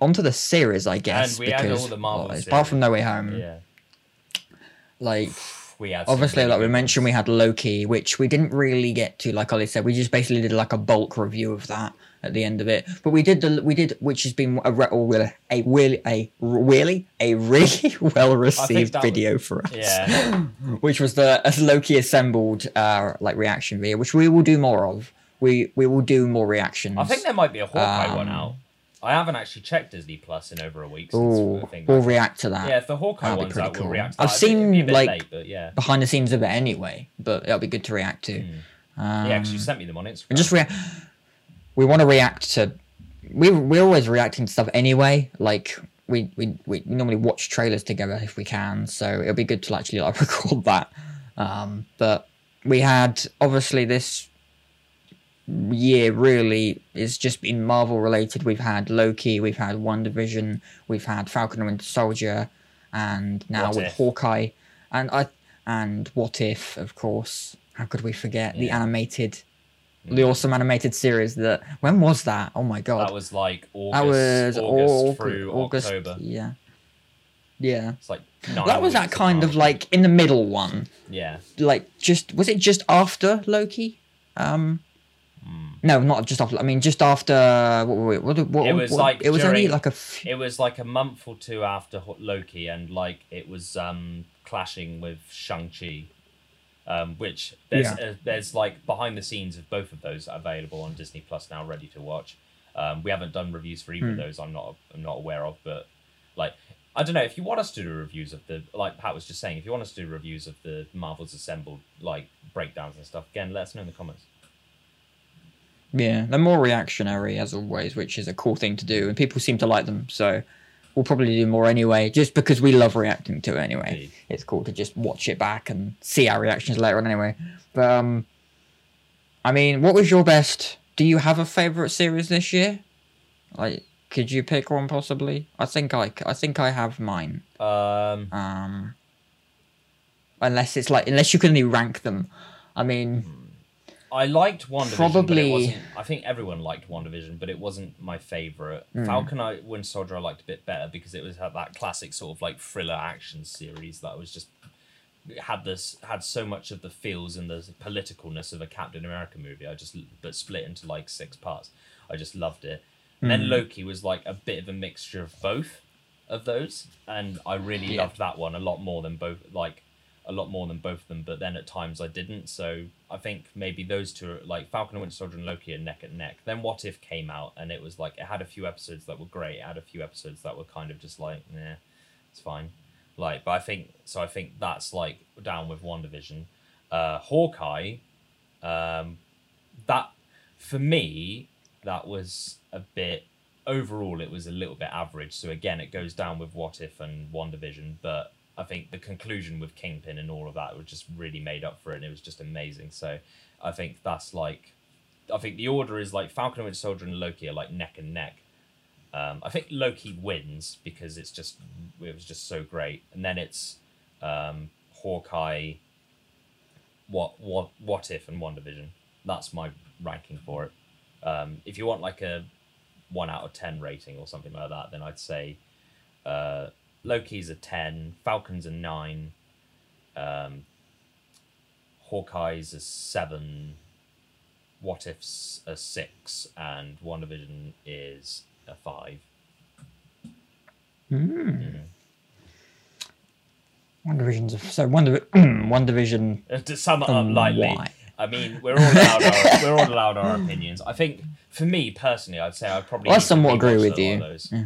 onto the series, I guess. And we had because all the Marvel well, apart from. No Way Home, Yeah, like we had. obviously, like we mentioned, we had Loki, which we didn't really get to. Like Ollie said, we just basically did like a bulk review of that at the end of it. But we did the we did, which has been a really a really a really a really well received video for us. Yeah, which was the Loki assembled uh like reaction video, which we will do more of. We we will do more reactions. I think there might be a Hawkeye one Um, out. I haven't actually checked Disney Plus in over a week. Since Ooh, I think we'll react to that. yeah, if the Hawkeye that'd be one's out, we'll cool. react. to I've that. It'd be- be seen, like, late, but yeah, Behind the scenes of it anyway, but it'll be good to react to. Um, yeah. Because you sent me them on Instagram. just react. We want to react to. We we're always reacting to stuff anyway. Like we, we we normally watch trailers together if we can, so it'll be good to actually like record that. Um, but we had obviously this year really is just been Marvel related. We've had Loki, we've had WandaVision, we've had Falcon and Winter Soldier, and now What with If. Hawkeye, and I and What If, of course. How could we forget the Yeah. Mm. animated, the awesome animated series that? When was that? Oh my god, that was like August, was August Aug- through August. October. Yeah, yeah. It's like nine that was that kind of like in the middle one. yeah. Like just was it just after Loki? Um. No, not just after. I mean, just after. What? What? what, what It was what- like It was only like a. F- It was like a month or two after Loki, and like it was um clashing with Shang Chi, um, which there's Yeah. uh, there's like behind the scenes of both of those available on Disney Plus now, ready to watch. Um, we haven't done reviews for either Hmm. of those. I'm not I'm not aware of, but like I don't know if you want us to do reviews of the like Pat was just saying, if you want us to do reviews of the Marvels assembled like breakdowns and stuff, again, let us know in the comments. Yeah, they're more reactionary as always, which is a cool thing to do, and people seem to like them. So we'll probably do more anyway, just because we love reacting to it anyway. Indeed. It's cool to just watch it back and see our reactions later on anyway. But um, I mean, what was your best? Do you have a favorite series this year? Like, could you pick one possibly? I think I, I think I have mine. Um, Um, unless it's like, unless you can only rank them. I mean, I liked WandaVision, but it Probably- wasn't. I think everyone liked WandaVision, but it wasn't my favorite. Hmm. Falcon I Winter Soldier I liked a bit better because it was had that classic sort of like thriller action series that was just had this had so much of the feels and the politicalness of a Captain America movie. I just but split into like six parts. I just loved it. And then Loki was like a bit of a mixture of both of those, and I really Yeah. loved that one a lot more than both. Like a lot more than both of them, but then at times I didn't. So I think maybe those two, are, like Falcon and Winter Soldier and Loki, are neck and neck. Then What If came out, and it was like it had a few episodes that were great. It had a few episodes that were kind of just like, nah, it's fine. Like, but I think so. I think that's like down with WandaVision. Uh, Hawkeye, um, that for me that was a bit overall it was a little bit average so again it goes down with what if and WandaVision but i think the conclusion with kingpin and all of that was just really made up for it and it was just amazing. So i think that's like i think the order is like falcon and winter soldier and loki are like neck and neck. Um, i think loki wins because it's just it was just so great. And then it's um, hawkeye what what what if and WandaVision that's my ranking for it. Um, if you want like a one out of ten rating or something like that, then I'd say uh, Loki's a ten, Falcon's a nine, um, Hawkeye's a seven, What If's a six, and WandaVision is a five. WandaVision's so One Divi- WandaVision. Uh, To sum it up lightly, why? I mean we're all allowed our, we're all allowed our opinions. I think for me personally, I'd say I'd probably I somewhat agree with a you. Yeah.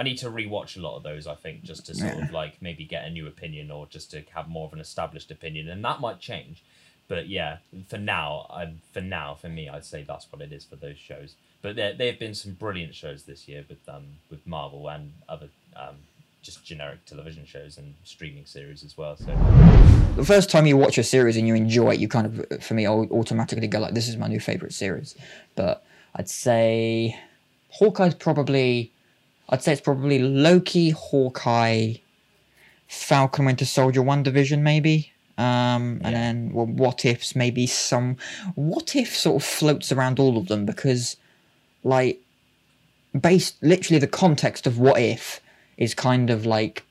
I need to rewatch a lot of those. I think just to sort Yeah. of like maybe get a new opinion or just to have more of an established opinion, and that might change. But yeah, for now, I for now for me, I'd say that's what it is for those shows. But there there have been some brilliant shows this year with um with Marvel and other um just generic television shows and streaming series as well. So The first time you watch a series and you enjoy it, you kind of, for me, au- automatically go like, "This is my new favorite series." But I'd say Hawkeye's probably. I'd say it's probably Loki, Hawkeye, Falcon, Winter Soldier, WandaVision, maybe. Um, and Yeah. then well, what ifs maybe some what if sort of floats around all of them because like based literally the context of what if is kind of like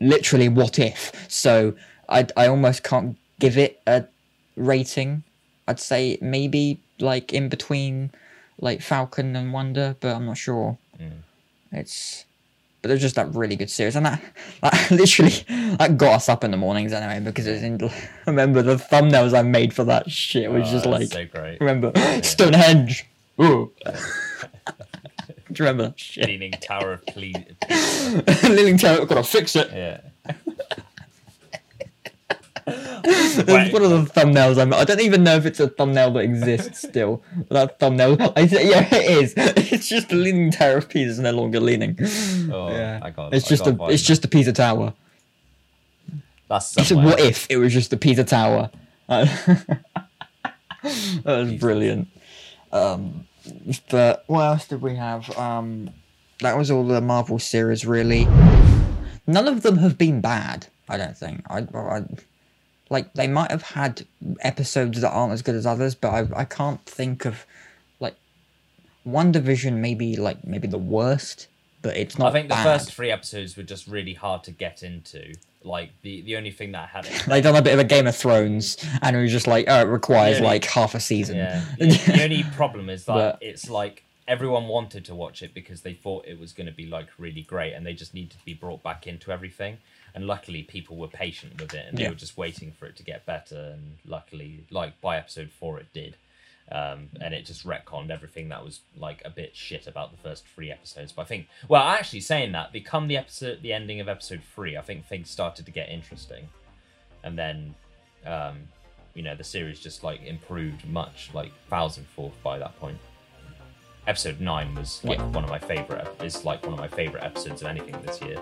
literally what if. So I I almost can't give it a rating. I'd say maybe like in between like Falcon and Wonder, but I'm not sure. It's but was just that really good series, and that, that literally that got us up in the mornings anyway because it was in, remember the thumbnails I made for that shit was Oh, just like so great. remember Stonehenge. Ooh. Do you remember shit? Leaning Tower of Cle- Living Tower, gotta fix it. Yeah. That's one of the thumbnails I'm. I don't even know if it's a thumbnail that exists still. that thumbnail, I th- yeah, it is. It's just the leaning tower of Pisa is no longer leaning. Oh, yeah, I got. it's I just got a. one. It's just a Pisa tower. That's somewhere. what if it was just the Pisa tower? That was brilliant. Um, but what else did we have? Um, that was all the Marvel series, really. None of them have been bad. I don't think. I, I like they might have had episodes that aren't as good as others, but I I can't think of like WandaVision maybe like maybe the worst, but it's not. I think the first three episodes were just really hard to get into. Like the the only thing that had they done a bit of a Game of Thrones, and it was just like, oh, it requires Yeah, like half a season. Yeah. The, the only problem is that But- it's like everyone wanted to watch it because they thought it was going to be like really great and they just needed to be brought back into everything. And luckily, people were patient with it and they Yeah. were just waiting for it to get better. And luckily, like by episode four, it did. Um, and it just retconned everything that was like a bit shit about the first three episodes. But I think, well, actually saying that, become the episode, the ending of episode three, I think things started to get interesting, and then, um, you know, the series just like improved much, like thousandfold by that point. Episode nine was like Yeah. one of my favorite. Is like one of my favorite episodes of anything this year.